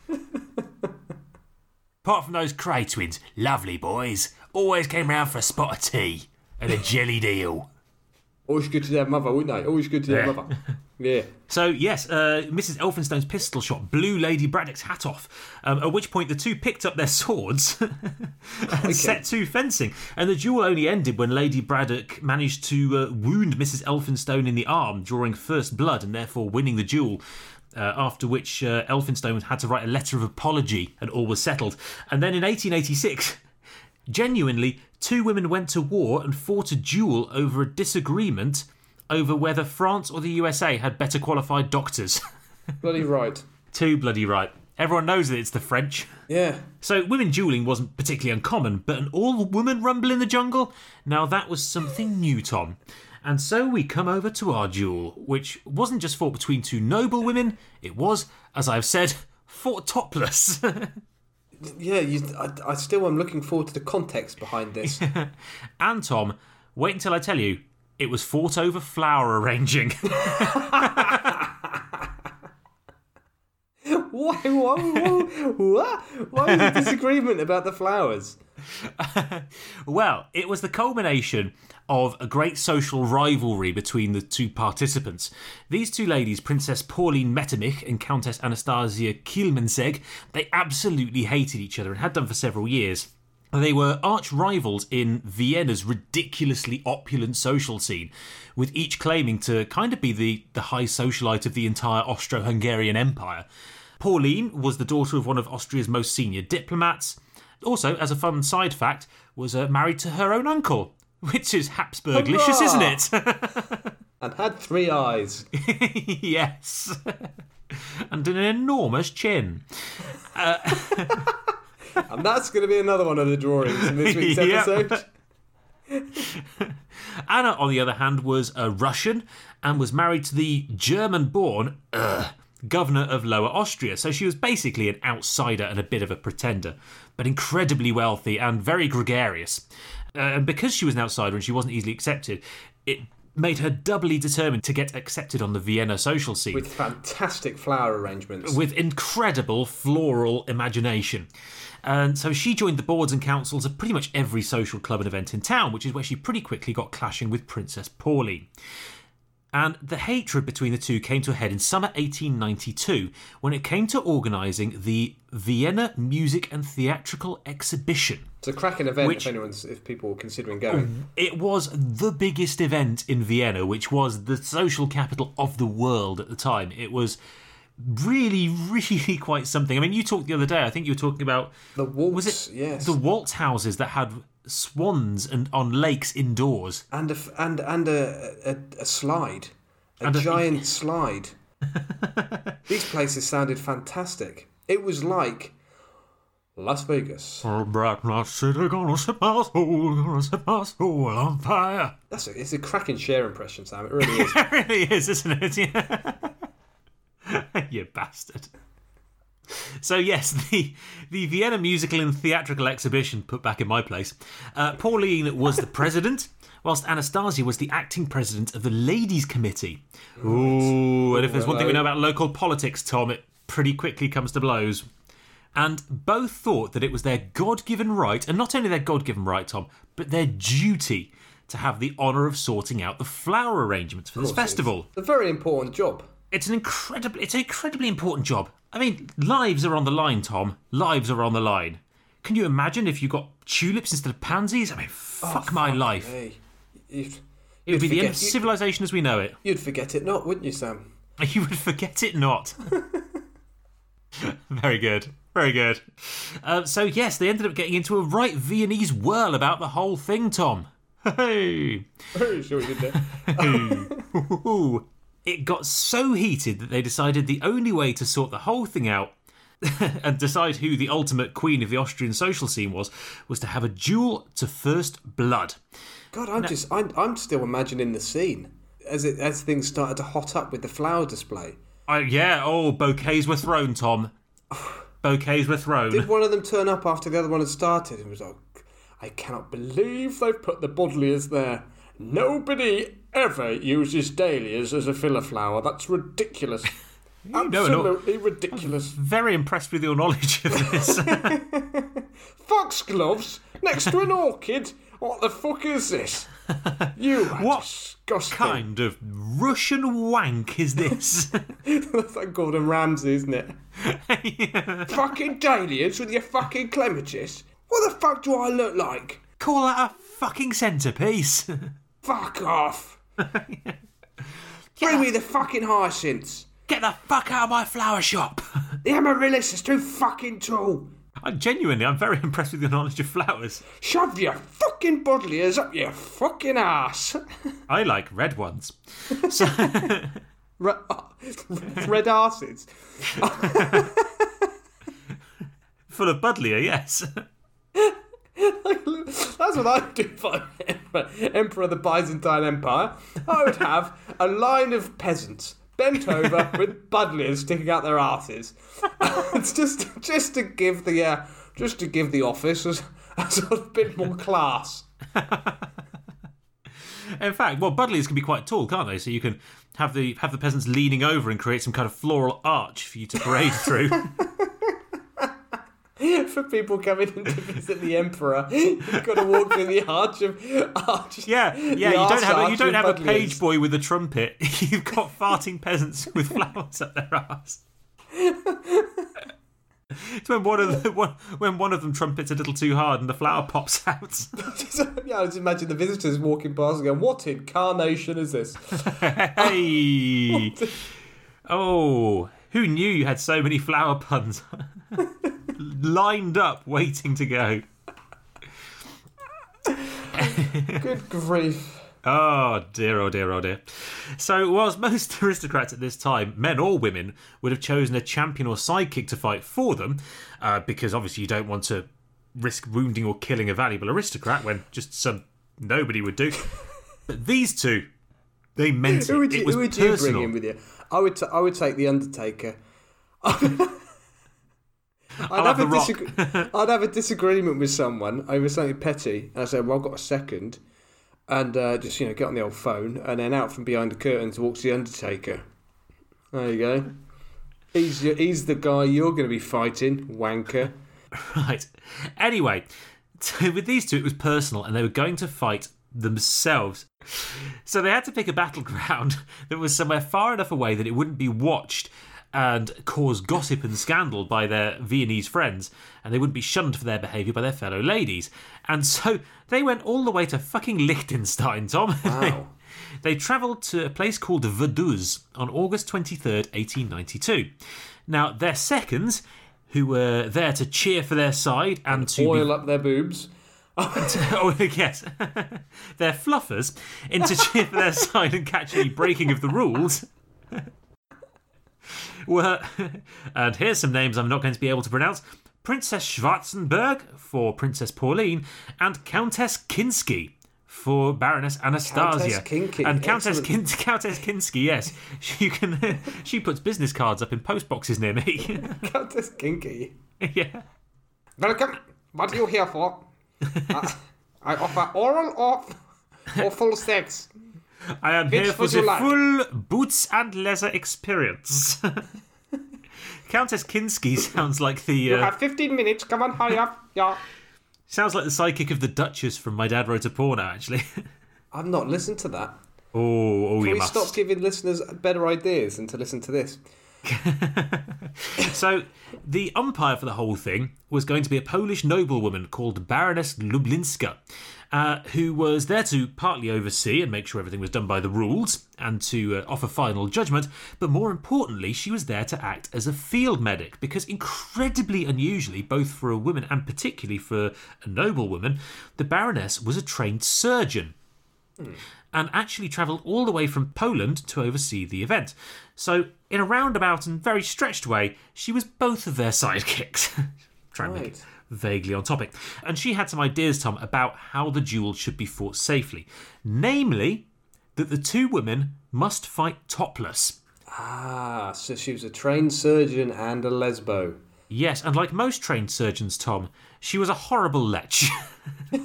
Apart from those Kray twins, lovely boys. Always came round for a spot of tea and a jelly deal. Always good to their mother, wouldn't they? Always good to their Yeah. mother. Yeah. So yes, uh, Mrs. Elphinstone's pistol shot blew Lady Braddock's hat off. Um, at which point the two picked up their swords and set to fencing. And the duel only ended when Lady Braddock managed to uh, wound Mrs. Elphinstone in the arm, drawing first blood and therefore winning the duel. Uh, after which uh, Elphinstone had to write a letter of apology, and all was settled. And then in 1886, genuinely, two women went to war and fought a duel over a disagreement over whether France or the USA had better qualified doctors. Bloody right. Too bloody right. Everyone knows that it's the French. Yeah. So women dueling wasn't particularly uncommon, but an all-woman rumble in the jungle? Now that was something new, Tom. And so we come over to our duel, which wasn't just fought between two noble women, it was, as I've said, fought topless. Yeah, you, I, I still am looking forward to the context behind this. and Tom, wait until I tell you, it was fought over flower arranging. Why? What? Why was a disagreement about the flowers? Well, it was the culmination of a great social rivalry between the two participants. These two ladies, Princess Pauline Metternich and Countess Anastasia Kielmansegg, they absolutely hated each other and had done for several years. They were arch rivals in Vienna's ridiculously opulent social scene, with each claiming to kind of be the, the high socialite of the entire Austro Hungarian Empire. Pauline was the daughter of one of Austria's most senior diplomats. Also, as a fun side fact, was uh, married to her own uncle, which is Habsburglicious, isn't it? And had three eyes. yes. and an enormous chin. Uh, and that's going to be another one of the drawings in this week's Yep. episode. Anna, on the other hand, was a Russian and was married to the German born uh, governor of Lower Austria. So she was basically an outsider and a bit of a pretender, but incredibly wealthy and very gregarious. Uh, and because she was an outsider and she wasn't easily accepted, it made her doubly determined to get accepted on the Vienna social scene With fantastic flower arrangements. with incredible floral imagination. And so she joined the boards and councils of pretty much every social club and event in town, which is where she pretty quickly got clashing with Princess Pauline. And the hatred between the two came to a head in summer 1892 when it came to organising the Vienna Music and Theatrical Exhibition. It's a cracking event Which- if anyone's if people are considering going. Mm, it was the biggest event in Vienna, which was the social capital of the world at the time. It was really, really quite something. I mean, you talked the other day, I think you were talking about The waltz, was it yes. the waltz houses that had swans and on lakes indoors. and a f- and and a, a, a slide, a And a- giant slide. These places sounded fantastic. It was like Las Vegas. Oh, black not city gonna set my soul, gonna set my soul on fire. That's a, it's a cracking Cher impression, Sam. It really is. It really is, isn't it? You bastard. So yes, the the Vienna Musical and Theatrical Exhibition put back in my place. Uh, Pauline was the president, whilst Anastasia was the acting president of the Ladies' Committee. Ooh, and if there's one thing we know about local politics, Tom, it pretty quickly comes to blows. And both thought that it was their God given right, and not only their God given right, Tom, but their duty to have the honour of sorting out the flower arrangements for this festival. It's a very important job. It's an incredibly it's an incredibly important job. I mean, lives are on the line, Tom. Lives are on the line. Can you imagine if you got tulips instead of pansies? I mean, fuck my life. Hey, you'd, It would be the end of civilization as we know it. you'd forget it not, wouldn't you, Sam? You would forget it not. Very good. Very good. Uh, so, yes, they ended up getting into a right Viennese whirl about the whole thing, Tom. Hey! Very sure you did that. It got so heated that they decided the only way to sort the whole thing out and decide who the ultimate queen of the Austrian social scene was was to have a duel to first blood. God, I'm just I'm, I'm still imagining the scene as it as things started to hot up with the flower display. I, yeah, oh, bouquets were thrown, Tom. bouquets were thrown. Did one of them turn up after the other one had started and was like, I cannot believe they've put the buddleias there. Nobody ever uses dahlias as a filler flower. That's ridiculous. know an aw- Absolutely ridiculous. Very impressed with your knowledge of this. Foxgloves next to an orchid? What the fuck is this? You What disgusting. kind of Russian wank is this? That's like Gordon Ramsay, isn't it? Fucking dahlias with your fucking clematis. What the fuck do I look like? Call that a fucking centerpiece. Fuck off. Bring me the fucking hyacinths. Get the fuck out of my flower shop. The amaryllis is too fucking tall. I genuinely, I'm very impressed with your knowledge of flowers. Shove your fucking buddleias up your fucking ass. I like red ones. So, Re- uh, red asses. full of Buddleia, yes. That's what I do if I'm emperor, emperor of the Byzantine Empire. I would have a line of peasants bent over with buddleias sticking out their asses. it's just just to give the uh, just to give the office a, a sort of bit more class. In fact, well, Buddleias can be quite tall, can't they? So you can have the have the peasants leaning over and create some kind of floral arch for you to parade through. For people coming in to visit the emperor, you've got to walk through the arch of arch. Yeah, yeah. You don't have a, you don't have a page boy with a trumpet. You've got farting peasants with flowers up their ass. It's when one of the, one, when one of them trumpets a little too hard and the flower pops out. yeah, I just imagine the visitors walking past and going, "What incarnation is this?" hey, oh, who knew you had so many flower puns lined up, waiting to go? Good grief. Oh dear, oh dear, oh dear. So, whilst most aristocrats at this time, men or women, would have chosen a champion or sidekick to fight for them, uh, because obviously you don't want to risk wounding or killing a valuable aristocrat when just some nobody would do. but these two, they meant it. Who would you, it was who would you personal. bring in with you? I would. T- I would take the Undertaker. I'd have, have a disag- I'd have a disagreement with someone over something petty, and I said, "Well, I've got a second. and uh, just you know get on the old phone, and then out from behind the curtains walks the Undertaker. There you go. He's your, he's the guy you're going to be fighting, wanker. Right. Anyway, so with these two, it was personal, and they were going to fight themselves. So they had to pick a battleground that was somewhere far enough away that it wouldn't be watched and cause gossip and scandal by their Viennese friends, and they wouldn't be shunned for their behaviour by their fellow ladies. And so they went all the way to fucking Liechtenstein, Tom. Wow. They travelled to a place called Vaduz on August 23rd, 1892. Now, their seconds, who were there to cheer for their side and to be Oil up their boobs. oh yes, they're fluffers into cheer for their side and catch any breaking of the rules. were and here's some names I'm not going to be able to pronounce: Princess Schwarzenberg for Princess Pauline and Countess Kinsky for Baroness Anastasia Countess and Countess Kin- Countess Kinsky. Yes, she can. she puts business cards up in post boxes near me. Countess Kinky. yeah. Welcome. What are you here for? Uh, I offer oral or, or full sex. I am Which here for the like? full boots and leather experience. Countess Kinsky sounds like the You uh, have 15 minutes. Come on, hurry up. Yeah. sounds like the psychic of the Duchess from My Dad Wrote a Porno. Actually, I've not listened to that. oh, oh, Can you we must. stop giving listeners better ideas than to listen to this? So, the umpire for the whole thing was going to be a Polish noblewoman called Baroness Lublinska, uh, who was there to partly oversee and make sure everything was done by the rules and to uh, offer final judgment. But more importantly, she was there to act as a field medic because, incredibly unusually, both for a woman and particularly for a noblewoman, the Baroness was a trained surgeon and actually travelled all the way from Poland to oversee the event. So, in a roundabout and very stretched way, she was both of their sidekicks. Trying to make it vaguely on topic. And she had some ideas, Tom, about how the duel should be fought safely. Namely, that the two women must fight topless. Ah, so she was a trained surgeon and a lesbo. Yes, and like most trained surgeons, Tom, she was a horrible lech.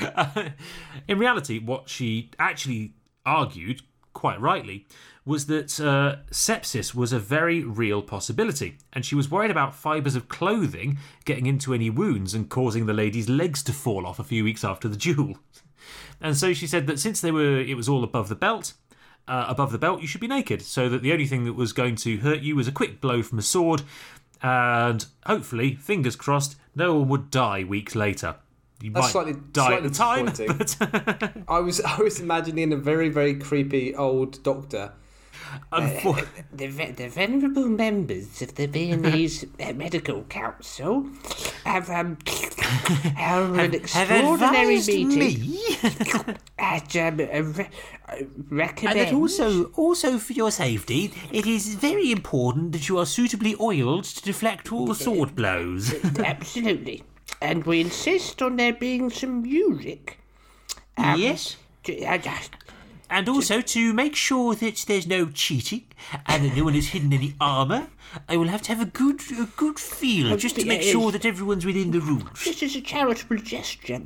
In reality, what she actually argued, quite rightly, was that uh, sepsis was a very real possibility, and she was worried about fibres of clothing getting into any wounds and causing the lady's legs to fall off a few weeks after the duel. And so she said that since they were, it was all above the belt, uh, above the belt, you should be naked, so that the only thing that was going to hurt you was a quick blow from a sword, and hopefully, fingers crossed, no one would die weeks later. You That's might slightly- die slightly at the time, disappointing. but I was I was imagining a very very creepy old doctor. unfor- The, ve- the venerable members of the Viennese uh, Medical Council have um, held an extraordinary meeting and um, uh, re- uh, recommend. And that also, also for your safety, it is very important that you are suitably oiled to deflect all sword blows. Absolutely. And we insist on there being some music. Um, yes. to- uh, uh, And also to make sure that there's no cheating and that no one has hidden any armour, I will have to have a good, a good feel just to make sure that everyone's within the rules. This is a charitable gesture.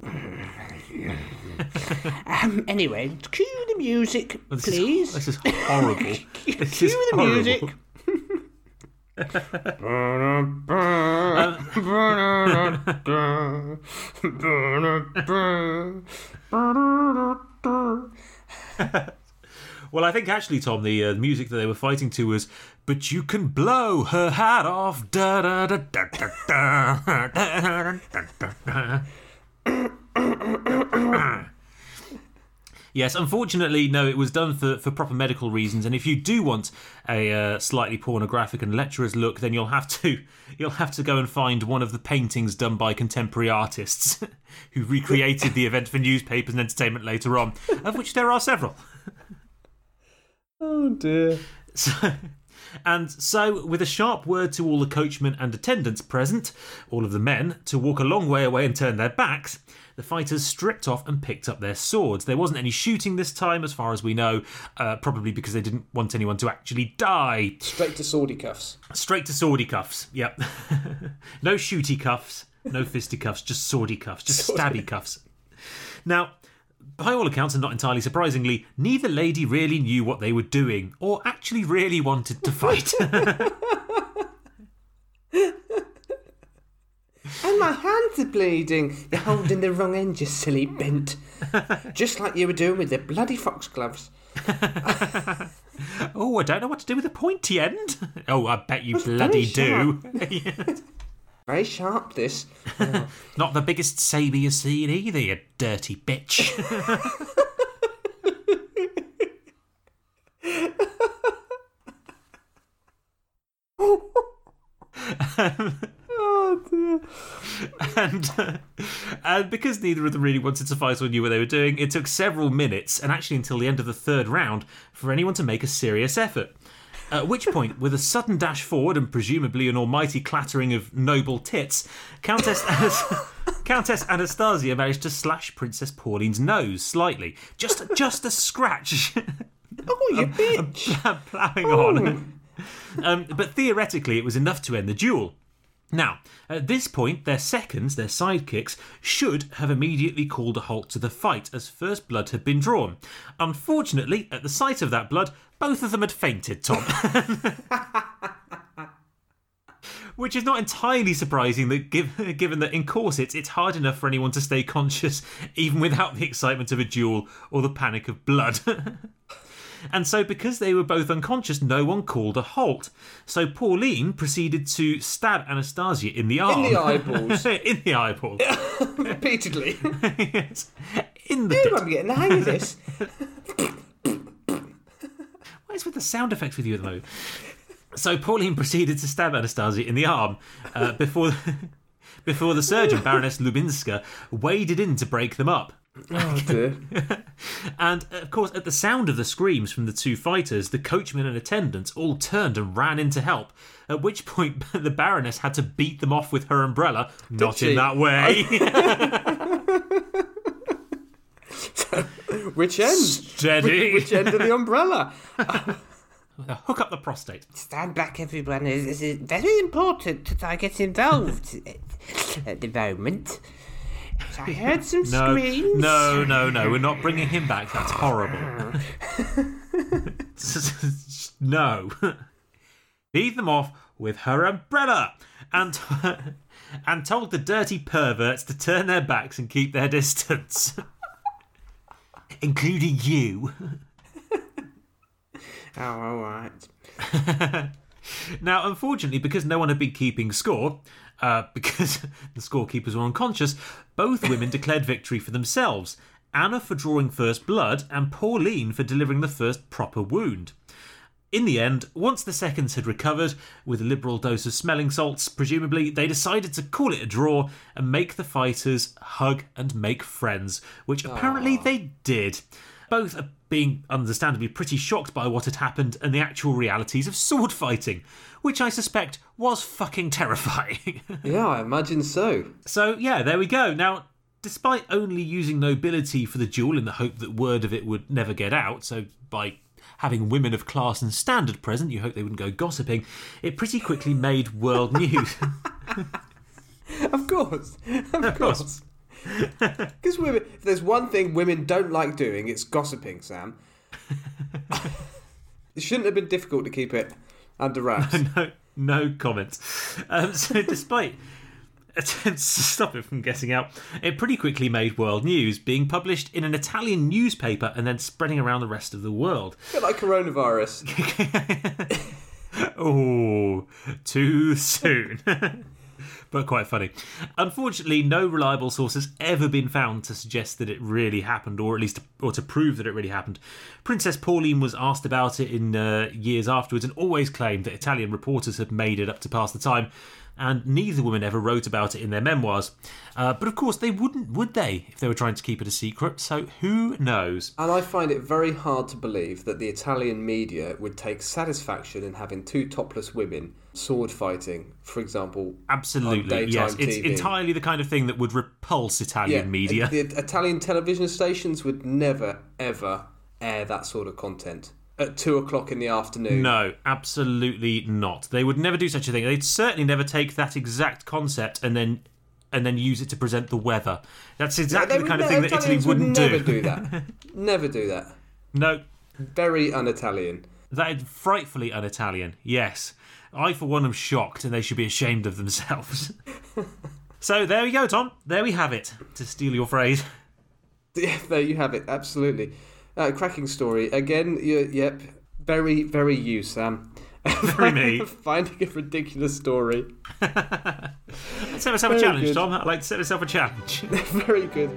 um, anyway, cue the music, This please. Is, this is horrible. this Cue is the horrible. music. Well, I think actually, Tom, the uh, music that they were fighting to was "But you can blow her hat off." Da da da da da da da da da. Yes, unfortunately, no. It was done for, for proper medical reasons, and if you do want a uh, slightly pornographic and lecherous look, then you'll have to you'll have to go and find one of the paintings done by contemporary artists who recreated the event for newspapers and entertainment later on, of which there are several. Oh dear. So, and so, with a sharp word to all the coachmen and attendants present, all of the men, to walk a long way away and turn their backs, the fighters stripped off and picked up their swords. There wasn't any shooting this time, as far as we know, uh, probably because they didn't want anyone to actually die. Straight to swordy cuffs. Straight to swordy cuffs. Yep. no shooty cuffs, no fisty cuffs, just swordy cuffs, just stabby cuffs. Now, by all accounts, and not entirely surprisingly, neither lady really knew what they were doing, or actually really wanted to fight. And my hands are bleeding. You're holding the wrong end, you silly bent. Just like you were doing with the bloody foxgloves. oh, I don't know what to do with a pointy end. Oh, I bet you bloody do. Very sharp, this. not the biggest sabre you've seen either, you dirty bitch. Oh dear. And, uh, and because neither of them really wanted to fight or knew what they were doing, it took several minutes, and actually until the end of the third round, for anyone to make a serious effort. At which point, with a sudden dash forward and presumably an almighty clattering of noble tits, Countess, Countess Anastasia managed to slash Princess Pauline's nose slightly, just just a scratch, Oh, you bitch. ploughing on. Um, but theoretically, it was enough to end the duel. Now, at this point, their seconds, their sidekicks, should have immediately called a halt to the fight as first blood had been drawn. Unfortunately, at the sight of that blood, both of them had fainted, Tom. Which is not entirely surprising that giv- given that in corsets it's hard enough for anyone to stay conscious even without the excitement of a duel or the panic of blood. And so, because they were both unconscious, no one called a halt. So, Pauline proceeded to stab Anastasia in the arm. the eyeballs. in the eyeball. Repeatedly. yes. In the You dick. might be getting the hang of this. What is with the sound effects with you at the moment? So, Pauline proceeded to stab Anastasia in the arm uh, before, before the surgeon, Baroness Lubinska, waded in to break them up. Oh dear. And uh, of course, at the sound of the screams from the two fighters, the coachman and attendants all turned and ran in to help. At which point, the Baroness had to beat them off with her umbrella. Not she? in that way. Which end? Steady. Which end of the umbrella? Hook up the prostate. Stand back, everyone. This is very important that I get involved at the moment. I heard some No, screams. no, no, no. We're not bringing him back. That's horrible. no. Lead them off with her umbrella and and told the dirty perverts to turn their backs and keep their distance. Including you. Oh, all right. Now, unfortunately, because no one had been keeping score, uh, because the scorekeepers were unconscious, both women declared victory for themselves. Anna for drawing first blood, and Pauline for delivering the first proper wound. In the end, once the seconds had recovered, with a liberal dose of smelling salts, presumably, they decided to call it a draw and make the fighters hug and make friends, which apparently they did. Both being understandably pretty shocked by what had happened and the actual realities of sword fighting, which I suspect was fucking terrifying. Yeah, I imagine so. So, yeah, there we go. Now, despite only using nobility for the duel in the hope that word of it would never get out, so by having women of class and standard present, you hope they wouldn't go gossiping, it pretty quickly made world news. Of course. Of course. Because women, if there's one thing women don't like doing, it's gossiping, Sam. it shouldn't have been difficult to keep it under wraps. no, no comment. Um, so, despite attempts to stop it from getting out, it pretty quickly made world news, being published in an Italian newspaper and then spreading around the rest of the world. bit like coronavirus. Oh, too soon. But quite funny. Unfortunately, no reliable source has ever been found to suggest that it really happened, or at least or to prove that it really happened. Princess Pauline was asked about it in uh, years afterwards, and always claimed that Italian reporters had made it up to pass the time. And neither woman ever wrote about it in their memoirs. Uh, but of course, they wouldn't, would they, if they were trying to keep it a secret? So who knows? And I find it very hard to believe that the Italian media would take satisfaction in having two topless women sword fighting, for example. Absolutely, daytime yes. It's entirely the kind of thing that would repulse Italian media. The Italian television stations would never, ever air that sort of content at two o'clock in the afternoon. No, absolutely not. They would never do such a thing. They'd certainly never take that exact concept and then and then use it to present the weather. That's exactly the kind of thing that Italy Italians would wouldn't never do. do that. never do that. No, Very un-Italian. that is frightfully un-Italian. Yes, I for one am shocked, and they should be ashamed of themselves. so there we go, Tom. There we have it. To steal your phrase. Yeah, there you have it. Absolutely, uh, cracking story again. Yep, very, very you, Sam. Very me. Finding a ridiculous story. Set myself a challenge, good. Tom. I like to set myself a challenge. very good.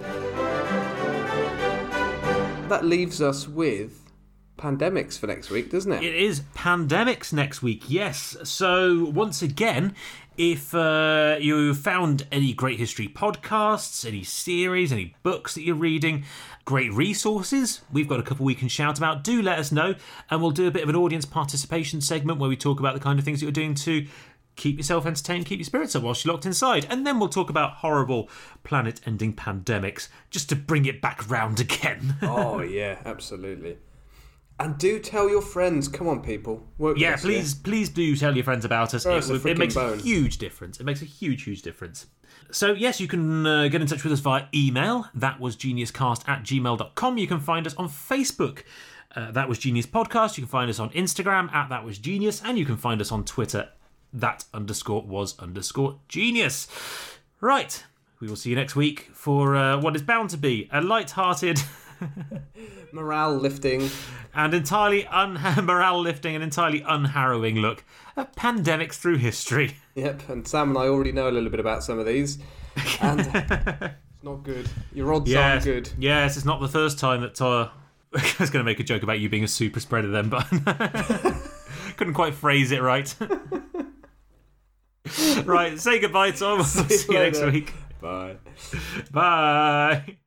That leaves us with pandemics for next week, doesn't it? It is pandemics next week, yes. So, once again, if uh, you found any great history podcasts, any series, any books that you're reading, great resources, we've got a couple we can shout about, do let us know. And we'll do a bit of an audience participation segment where we talk about the kind of things that you're doing to keep yourself entertained, keep your spirits up whilst you're locked inside. And then we'll talk about horrible planet ending pandemics just to bring it back round again. Oh yeah, absolutely. And do tell your friends. Come on, people. Work Yeah, please, please do tell your friends about us. It, would- it makes bone. a huge difference. It makes a huge, huge difference. So, yes, you can uh, get in touch with us via email. That was geniuscast at gmail.com. You can find us on Facebook. Uh, that was Genius Podcast. You can find us on Instagram at That Was Genius. And you can find us on Twitter. That underscore was underscore genius. Right. We will see you next week for uh, what is bound to be a light-hearted Morale lifting. and entirely un- morale lifting and entirely unharrowing look at pandemics through history. Yep, and Sam and I already know a little bit about some of these. And it's not good. Your odds Yes, aren't good. yes, it's not the first time that uh, I was going to make a joke about you being a super spreader then, but couldn't quite phrase it right. right, say goodbye, Tom. We'll see you next week. Bye. Bye.